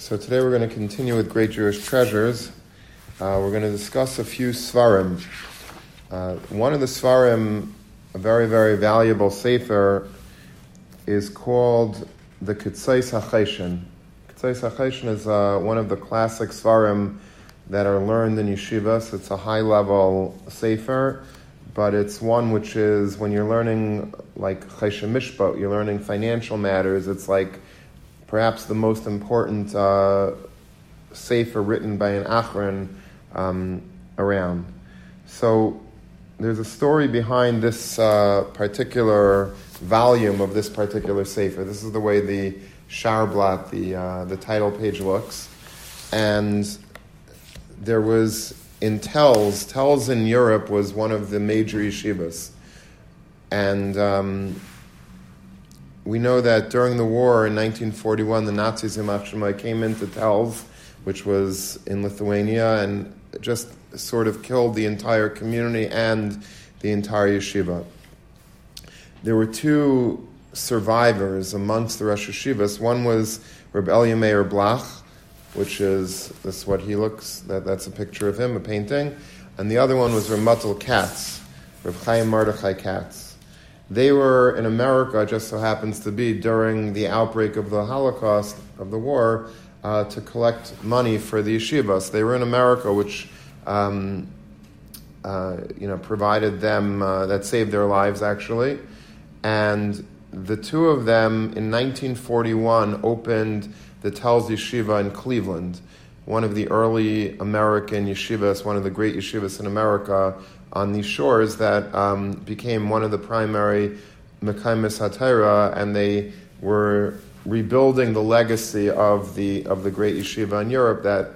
So today we're going to continue with Great Jewish Treasures. Uh, we're going to discuss a few svarim. Uh, one of the svarim, a very, very valuable sefer, is called the Ketzais HaCheshen. Ketzais HaCheshen is uh, one of the classic svarim that are learned in yeshivas. It's a high-level sefer, but it's one which is, when you're learning like Cheshem Mishpat, you're learning financial matters, it's like perhaps the most important uh, sefer written by an Achron um, around. So there's a story behind this uh, particular volume of this particular sefer. This is the way the Sharblat, the uh, the title page looks, and there was in Telz. Telz in Europe was one of the major yeshivas, and um, we know that during the war in 1941, the Nazis in came into Telz, which was in Lithuania, and just sort of killed the entire community and the entire yeshiva. There were two survivors amongst the Rosh Yeshivas. One was Reb Elia Meir Bloch, which is this is what he looks. That, that's a picture of him, a painting, and the other one was Reb Mottel Katz, Reb Chaim Mordechai Katz. They were in America, just so happens to be, during the outbreak of the Holocaust, of the war, uh, to collect money for the yeshivas. They were in America, which um, uh, you know, provided them, uh, that saved their lives actually. And the two of them in 1941 opened the Telz Yeshiva in Cleveland, one of the early American yeshivas, one of the great yeshivas in America, on these shores that um, became one of the primary Mekaimis Hatera, and they were rebuilding the legacy of the, of the great yeshiva in Europe that,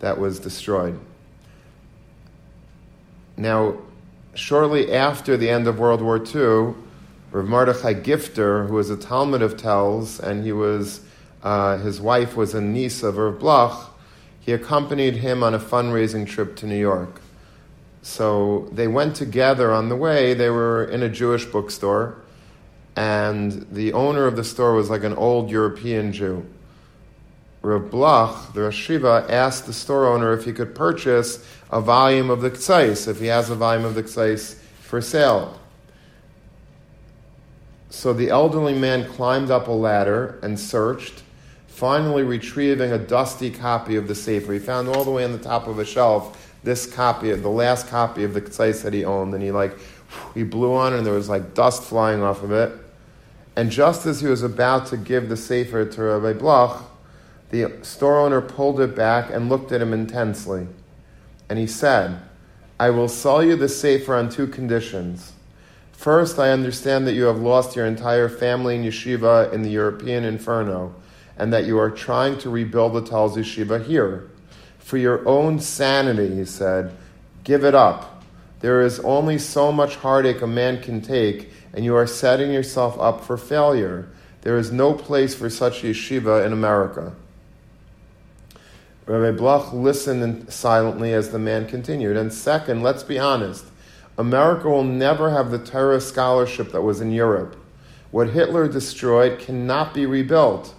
that was destroyed. Now, shortly after the end of World War II, Rav Mordechai Gifter, who was a Talmud of Telz, and he was, uh, his wife was a niece of Rav Bloch, he accompanied him on a fundraising trip to New York. So they went together on the way. They were in a Jewish bookstore, and the owner of the store was like an old European Jew. Rav Bloch, the Rosh asked the store owner if he could purchase a volume of the Ketzais, if he has a volume of the Ketzais for sale. So the elderly man climbed up a ladder and searched, finally retrieving a dusty copy of the Sefer. He found all the way on the top of a shelf this copy, the last copy of the Ketzais that he owned, and he like he blew on it and there was like dust flying off of it. And just as he was about to give the Sefer to Rabbi Bloch, the store owner pulled it back and looked at him intensely. And he said, I will sell you the Sefer on two conditions. First, I understand that you have lost your entire family in yeshiva in the European inferno, and that you are trying to rebuild the Telz yeshiva here. For your own sanity, he said, give it up. There is only so much heartache a man can take, and you are setting yourself up for failure. There is no place for such yeshiva in America. Rabbi Bloch listened silently as the man continued. And second, let's be honest America will never have the Torah scholarship that was in Europe. What Hitler destroyed cannot be rebuilt.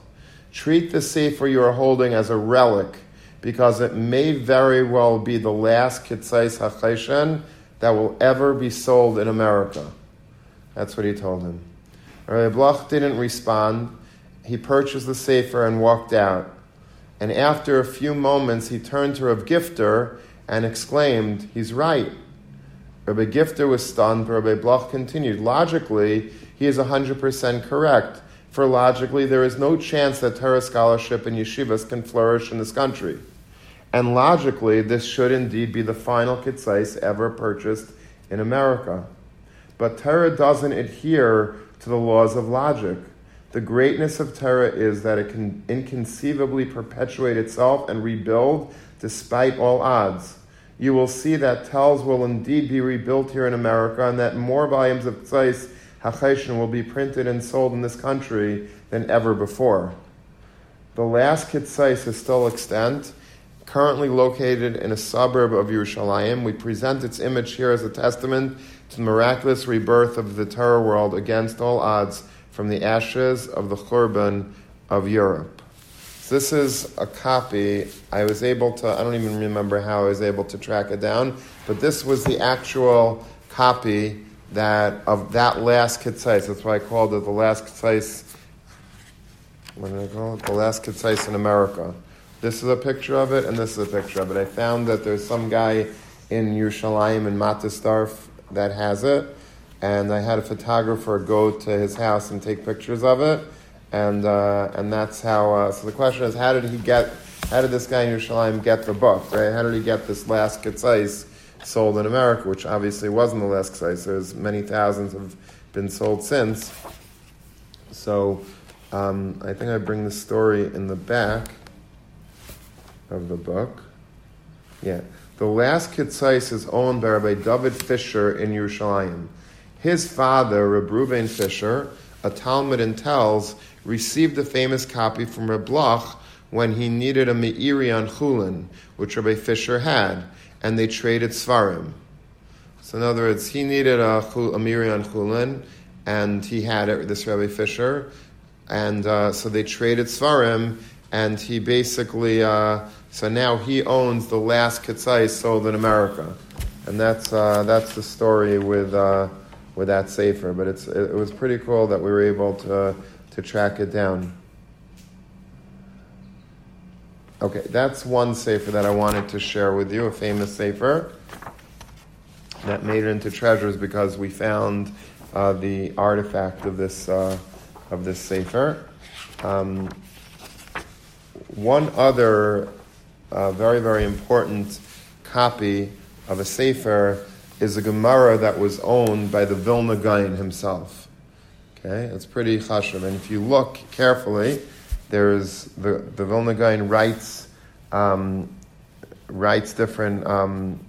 Treat the sefer you are holding as a relic because it may very well be the last Ketzais HaCheshen that will ever be sold in America. That's what he told him. Rabbi Bloch didn't respond. He purchased the Sefer and walked out. And after a few moments, he turned to Rabbi Gifter and exclaimed, He's right. Rabbi Gifter was stunned, but Rabbi Bloch continued, Logically, he is 100% correct. For logically, there is no chance that Torah scholarship and yeshivas can flourish in this country. And logically, this should indeed be the final Ketzais ever purchased in America. But Torah doesn't adhere to the laws of logic. The greatness of Torah is that it can inconceivably perpetuate itself and rebuild despite all odds. You will see that Telz will indeed be rebuilt here in America and that more volumes of Tzais HaCheshen will be printed and sold in this country than ever before. The last Ketzais is still extant, currently located in a suburb of Yerushalayim. We present its image here as a testament to the miraculous rebirth of the Torah world against all odds from the ashes of the Churban of Europe. So this is a copy. I was able to, I don't even remember how I was able to track it down, but this was the actual copy that of that last Ketzais. That's why I called it the last Ketzais. What did I call it? The last Ketzais in America. This is a picture of it, and this is a picture of it. I found that there's some guy in Yerushalayim in Mattersdorf that has it, and I had a photographer go to his house and take pictures of it, and uh, and that's how. Uh, so the question is, how did he get? How did this guy in Yerushalayim get the book? Right? How did he get this last Ketzais sold in America, which obviously wasn't the last Ketzais? There's many thousands have been sold since. So um, I think I bring the story in the back of the book. Yeah. The last Ketzais is owned by Rabbi David Fisher in Yerushalayim. His father, Reb Ruben Fisher, a Talmud and Telz, received a famous copy from Reb Bloch when he needed a Meiri on Chulin, which Rabbi Fisher had, and they traded Svarim. So in other words, he needed a, a Meiri on Chulin, and he had it, this Rabbi Fisher, and uh, so they traded Svarim, and he basically, uh, so now he owns the last Ketzai sold in America. And that's, uh, that's the story with, uh, with that sefer. But it's, it, it, was pretty cool that we were able to, to track it down. Okay, that's one sefer that I wanted to share with you, a famous sefer that made it into treasures because we found uh, the artifact of this, uh, of this Sefer. Um, one other uh, very, very important copy of a Sefer is a Gemara that was owned by the Vilna Gaon himself. Okay, it's pretty chashuv. And if you look carefully, there's the, the Vilna Gaon writes, um, writes different, um,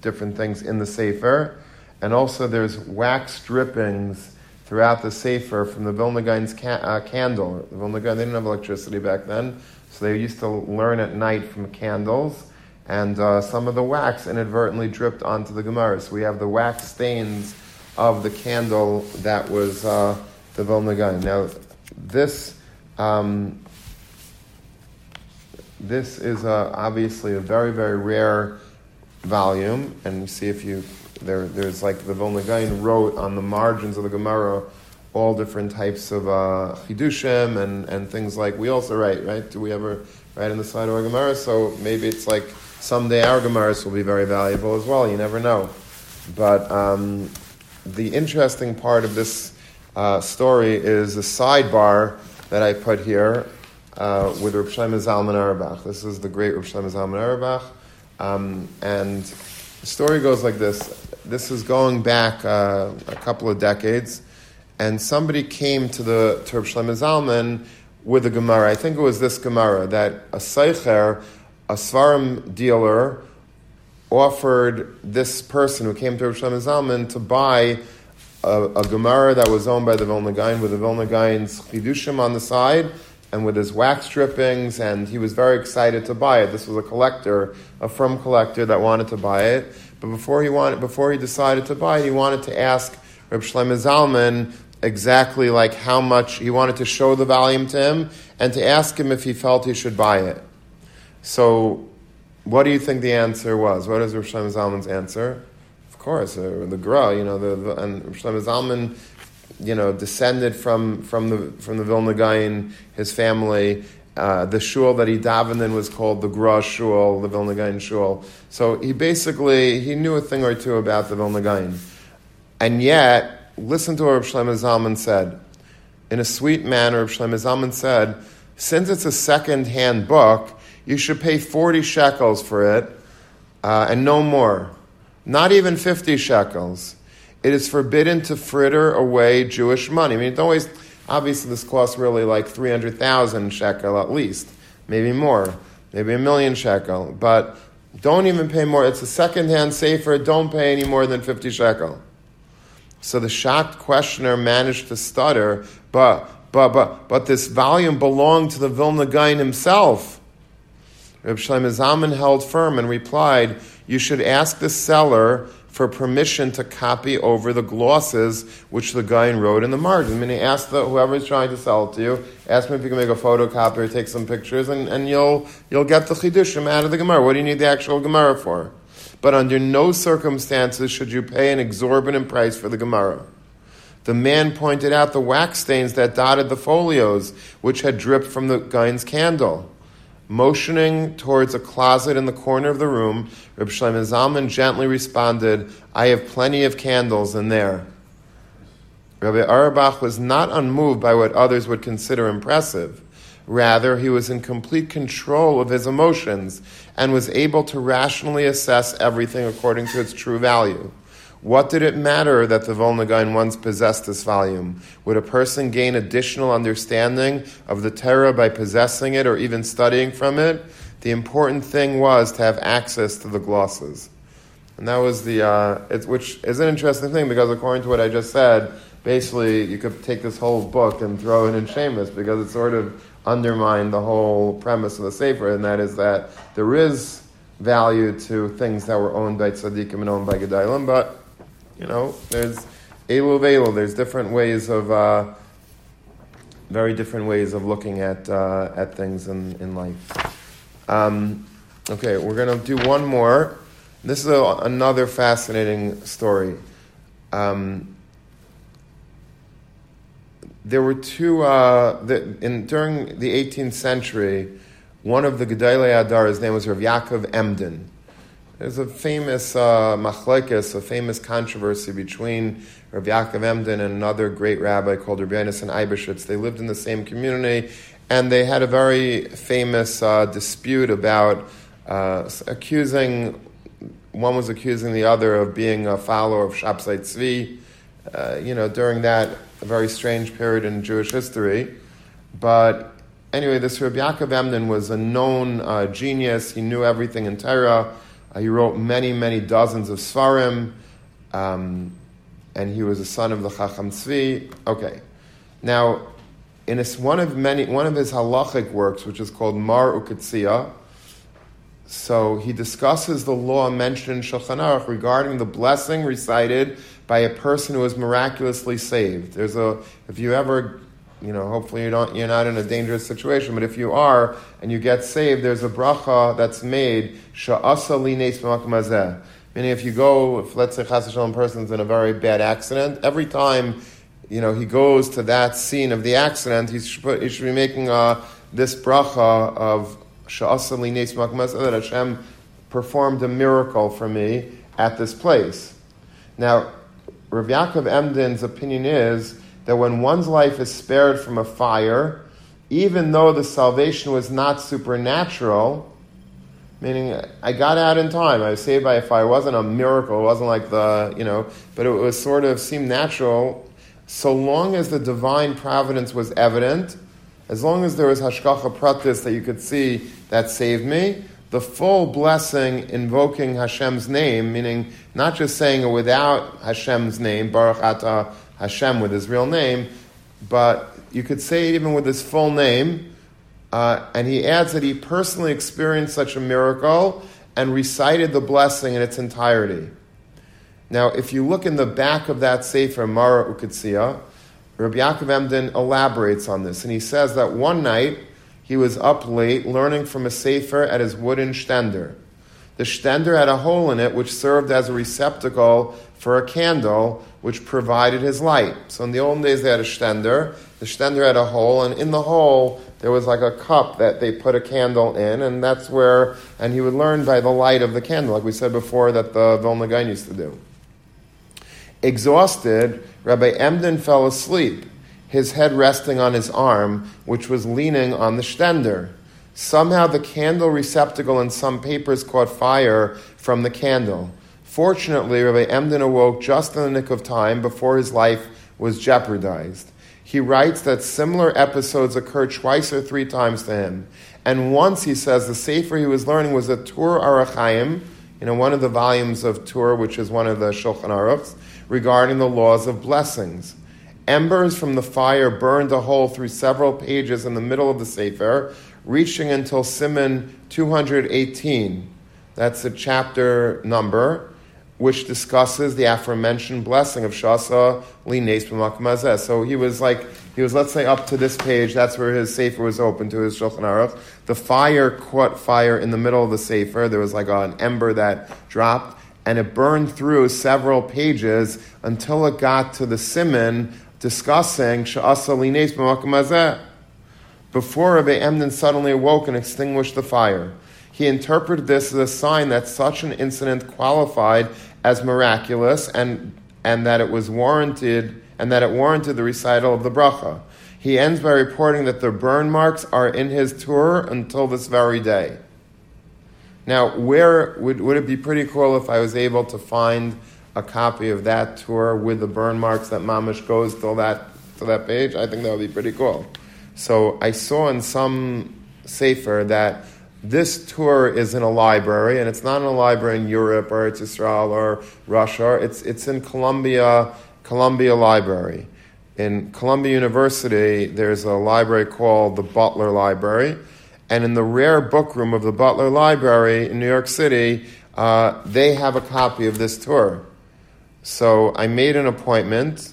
different things in the Sefer. And also there's wax drippings throughout the Sefer from the Vilna Gaon's ca- uh, candle. The Vilna Gaon, they didn't have electricity back then, so they used to learn at night from candles, and uh, some of the wax inadvertently dripped onto the Gemara. So we have the wax stains of the candle that was uh, the Vilna Gaon. Now, this um, this is uh, obviously a very very rare volume, and you see if you there there's like the Vilna Gaon wrote on the margins of the Gemara all different types of uh, chidushim and, and things like we also write, right? Do we ever write on the side of our Gemara? So maybe it's like someday our Gemaras will be very valuable as well. You never know. But um, the interesting part of this uh, story is a sidebar that I put here uh, with Rav Shlomo Zalman Auerbach. This is the great Rav Shlomo Zalman Auerbach. Um, and the story goes like this. This is going back uh, a couple of decades and somebody came to the to Reb Shlomo Zalman with a Gemara. I think it was this Gemara that a Seicher, a Svarim dealer, offered this person who came to Reb Shlomo Zalman to buy a, a Gemara that was owned by the Vilna Gaon with the Vilna Gaon's chidushim on the side and with his wax drippings, and he was very excited to buy it. This was a collector, a firm collector that wanted to buy it. But before he wanted, before he decided to buy it, he wanted to ask Reb Shlomo Zalman exactly like how much he wanted to show the volume to him and to ask him if he felt he should buy it. So, what do you think the answer was? What is Shlomo Zalman's answer? Of course, uh, the Gra, you know, the, the and Shlomo Zalman, you know, descended from from the from the Vilna Gaon, his family. Uh, the shul that he davened in was called the Gra Shul, the Vilna Gaon Shul. So he basically he knew a thing or two about the Vilna Gaon, and yet listen to what Rav Shlomo Zalman said. In a sweet manner, Rav Shlomo Zalman said, since it's a second-hand book, you should pay 40 shekels for it uh, and no more. Not even 50 shekels. It is forbidden to fritter away Jewish money. I mean, it always, obviously, this costs really like 300,000 shekel at least, maybe more, maybe a million shekel. But don't even pay more. It's a second-hand sefer. Don't pay any more than 50 shekel. So the shocked questioner managed to stutter, but, but, but, but this volume belonged to the Vilna Gaon himself. Reb Shlomo Zalman held firm and replied, You should ask the seller for permission to copy over the glosses which the guy wrote in the margin. I mean, asked the, whoever's trying to sell it to you, ask him if you can make a photocopy or take some pictures, and, and you'll, you'll get the chidushim out of the Gemara. What do you need the actual Gemara for? But under no circumstances should you pay an exorbitant price for the Gemara. The man pointed out the wax stains that dotted the folios, which had dripped from the guy's candle. Motioning towards a closet in the corner of the room, Reb Shlomo Zalman gently responded, I have plenty of candles in there. Rabbi Auerbach was not unmoved by what others would consider impressive. Rather, he was in complete control of his emotions and was able to rationally assess everything according to its true value. What did it matter that the Vilna Gaon once possessed this volume? Would a person gain additional understanding of the Torah by possessing it or even studying from it? The important thing was to have access to the glosses. And that was the, uh, which is an interesting thing because according to what I just said, basically you could take this whole book and throw it in sheimos because it's sort of undermined the whole premise of the Sefer, and that is that there is value to things that were owned by tzaddikim and owned by gedolim, but you know, there's elu velu. There's different ways of, uh, very different ways of looking at uh, at things in in life. Um, okay, we're gonna do one more. This is a, another fascinating story. Um, there were two uh, the, in during the 18th century. One of the Gedolei Hador, his name was Rav Yaakov Emden. There's a famous uh, machlekes, a famous controversy between Rav Yaakov Emden and another great rabbi called Rabbi Yonasan Eibeshitz. They lived in the same community, and they had a very famous uh, dispute about uh, accusing. One was accusing the other of being a follower of Shabsai Tzvi. Uh, you know, during that very strange period in Jewish history, but anyway, this Rabbi Yaakov Emden was a known uh, genius. He knew everything in Torah. Uh, he wrote many, many dozens of Svarim, um, and he was a son of the Chacham Tzvi. Okay. Now, in one, of many, one of his halachic works, which is called Mor Uketzia, so he discusses the law mentioned in Shulchan Aruch regarding the blessing recited by a person who is miraculously saved. There's a, if you ever you know, hopefully you don't, you're not in a dangerous situation, but if you are and you get saved, there's a bracha that's made, sha'asa b'makom Meaning if you go, if let's say Chas Shalom person's in a very bad accident, every time, you know, he goes to that scene of the accident, he should, he should be making uh, this bracha of sha'asa b'makom that Hashem performed a miracle for me at this place. Now, Rav Yaakov Emden's opinion is that when one's life is spared from a fire, even though the salvation was not supernatural, meaning I got out in time, I was saved by a fire, it wasn't a miracle, it wasn't like the, you know, but it was sort of seemed natural, so long as the divine providence was evident, as long as there was hashgacha pratis that you could see that saved me, the full blessing invoking Hashem's name, meaning not just saying it without Hashem's name, Baruch Atah Hashem with his real name, but you could say it even with his full name. Uh, and he adds that he personally experienced such a miracle and recited the blessing in its entirety. Now, if you look in the back of that Sefer, Mara Uketzia, Rabbi Yaakov Emden elaborates on this, and he says that one night he was up late learning from a Sefer at his wooden stender. The stender had a hole in it which served as a receptacle for a candle which provided his light. So in the old days they had a stender. The stender had a hole, and in the hole there was like a cup that they put a candle in, and that's where, and he would learn by the light of the candle, like we said before that the Vilna Gaon used to do. Exhausted, Rabbi Emden fell asleep, his head resting on his arm, which was leaning on the stender. Somehow the candle receptacle and some papers caught fire from the candle. Fortunately, Rabbi Emden awoke just in the nick of time before his life was jeopardized. He writes that similar episodes occurred twice or three times to him. And once, he says, the Sefer he was learning was a Tur Orach Chaim, you know, one of the volumes of Tur, which is one of the Shulchan Aruchs, regarding the laws of blessings. Embers from the fire burned a hole through several pages in the middle of the Sefer, reaching until Siman 218. That's the chapter number. which discusses the aforementioned blessing of Shasa Lines B'Makamazeh. So he was like, he was, let's say, up to this page, that's where his Sefer was open to his Shulchan Aruch. The fire caught fire in the middle of the Sefer. There was like an ember that dropped, and it burned through several pages until it got to the Siman discussing Shasa Lines B'Makamazeh. Before Rabbi Emden suddenly awoke and extinguished the fire. He interpreted this as a sign that such an incident qualified as miraculous and, and that it was warranted and that it warranted the recital of the bracha. He ends by reporting that the burn marks are in his Tur until this very day. Now, where would, would it be pretty cool if I was able to find a copy of that Tur with the burn marks that Mamish goes to that to that page? I think that would be pretty cool. So I saw in some sefer that this Tur is in a library, and it's not in a library in Europe or it's Israel or Russia. It's, it's in Columbia, Columbia Library. In Columbia University, there's a library called the Butler Library. And in the rare book room of the Butler Library in New York City, uh, they have a copy of this Tur. So I made an appointment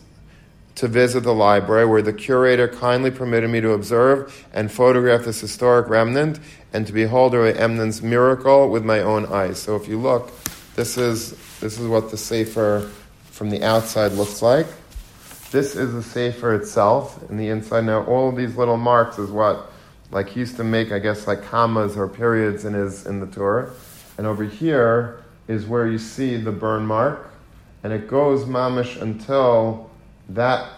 to visit the library where the curator kindly permitted me to observe and photograph this historic remnant and to behold Rabbi Emden's miracle with my own eyes. So if you look, this is, this is what the Sefer from the outside looks like. This is the Sefer itself in the inside. Now all of these little marks is what, like he used to make, I guess, like commas or periods in his, in the Torah. And over here is where you see the burn mark. And it goes mamish until that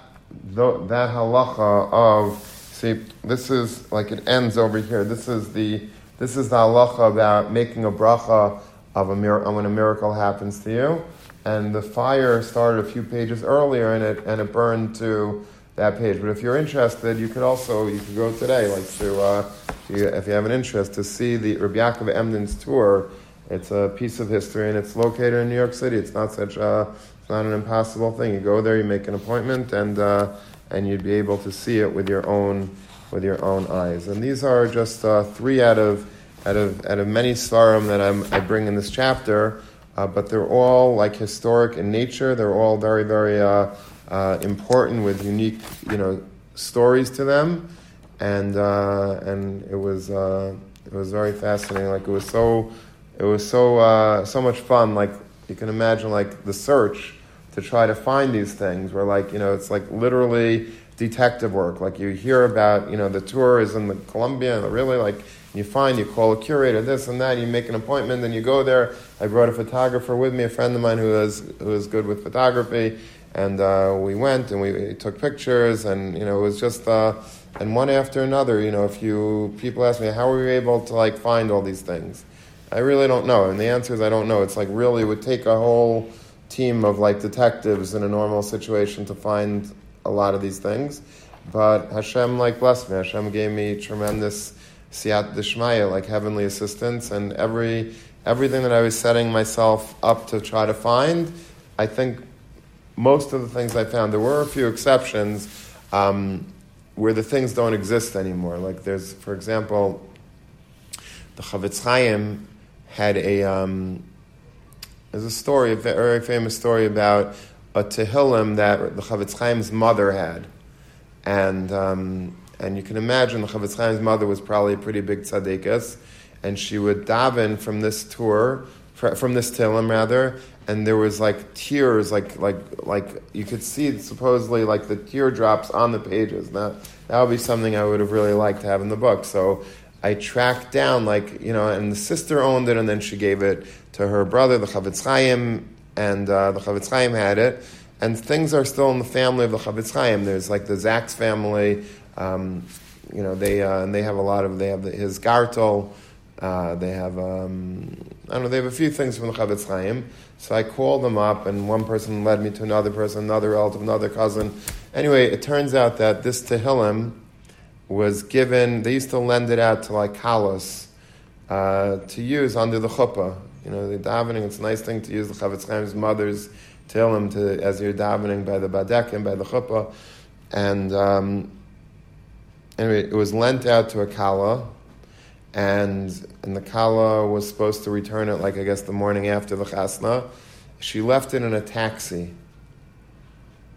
that halacha of see this is like it ends over here. This is the this is the halacha about making a bracha of a miracle when a miracle happens to you. And the fire started a few pages earlier, and it and it burned to that page. But if you're interested, you could also you could go today, like to uh, if you have an interest to see the Rabbi Yaakov Emden's Tur. It's a piece of history, and it's located in New York City. It's not such a it's not an impossible thing. You go there, you make an appointment, and uh, and you'd be able to see it with your own with your own eyes. And these are just uh, three out of out of out of many svarim that I'm, i bring in this chapter. Uh, but they're all like historic in nature. They're all very very uh, uh, important with unique you know stories to them, and uh, and it was it was very fascinating. Like it was so it was so so much fun. Like you can imagine like the search to try to find these things where like you know it's like literally detective work like you hear about you know the Tur is in the columbia and really like you find you call a curator this and that you make an appointment then you go there i brought a photographer with me a friend of mine who is who is good with photography and uh, we went and we took pictures and you know it was just uh, and one after another you know if you people ask me how were you able to like find all these things i really don't know and the answer is i don't know it's like really would take a whole team of like detectives in a normal situation to find a lot of these things. But Hashem like blessed me. Hashem gave me tremendous siyat dishmaya, like heavenly assistance, and every everything that I was setting myself up to try to find, I think most of the things I found. There were a few exceptions um, where the things don't exist anymore. Like there's, for example, the Chafetz Chaim had a um, there's a story, a very famous story about a Tehillim that the Chafetz Chaim's mother had. And, um, and you can imagine the Chafetz Chaim's mother was probably a pretty big tzaddikas, and she would daven from this Tur, from this Tehillim rather, and there was like tears, like like like you could see supposedly like the teardrops on the pages. That that would be something I would have really liked to have in the book. So I tracked down like you know, and the sister owned it, and then she gave it to her brother, the Chafetz Chaim, and uh, the Chafetz Chaim had it. And things are still in the family of the Chafetz Chaim. There's like the Zaks family. Um, you know, they uh, and they have a lot of they have his Gartel. Uh, they have um, I don't know. They have a few things from the Chafetz Chaim. So I called them up, and one person led me to another person, another relative, another cousin. Anyway, it turns out that this Tehillim was given. They used to lend it out to like kalos uh, to use under the chuppah. You know, the davening, it's a nice thing to use the Chafetz Chaim's mother's him to, as you're davening by the Badekim, by the Chuppah. And um, anyway, it was lent out to a Kala, and, and the Kala was supposed to return it, like I guess the morning after the Chasna. she left it in a taxi.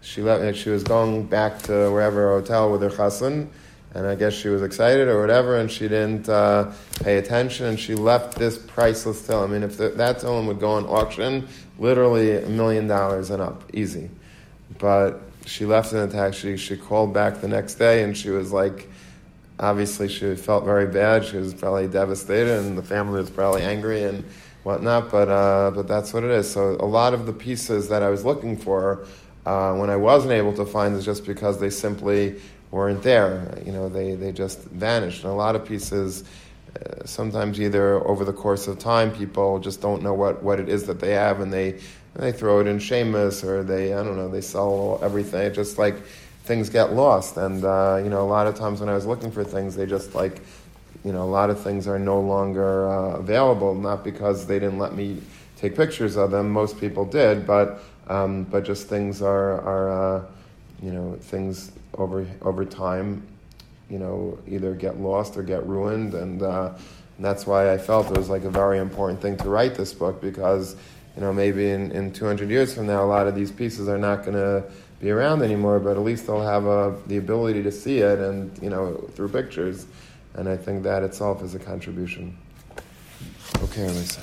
She left. She was going back to wherever hotel with her chassan, and I guess she was excited or whatever, and she didn't uh, pay attention, and she left this priceless tefillin. I mean, if the, that tefillin would go on auction, literally a million dollars and up, easy. But she left in a taxi. She called back the next day, and she was like, obviously, she felt very bad. She was probably devastated, and the family was probably angry and whatnot. But uh, but that's what it is. So a lot of the pieces that I was looking for. Uh, when I wasn't able to find is just because they simply weren't there. You know, they, they just vanished. And a lot of pieces, uh, sometimes either over the course of time, people just don't know what, what it is that they have and they, they throw it in sheimos or they, I don't know, they sell everything. It's just like things get lost. And, uh, you know, a lot of times when I was looking for things, they just like, you know, a lot of things are no longer uh, available, not because they didn't let me take pictures of them. Most people did, but, um, but just things are, are uh, you know, things over over time, you know, either get lost or get ruined, and, uh, and that's why I felt it was like a very important thing to write this book because, you know, maybe in, in 200 years from now, a lot of these pieces are not going to be around anymore, but at least they'll have uh, the ability to see it and, you know, through pictures. And I think that itself is a contribution. Okay, Lisa.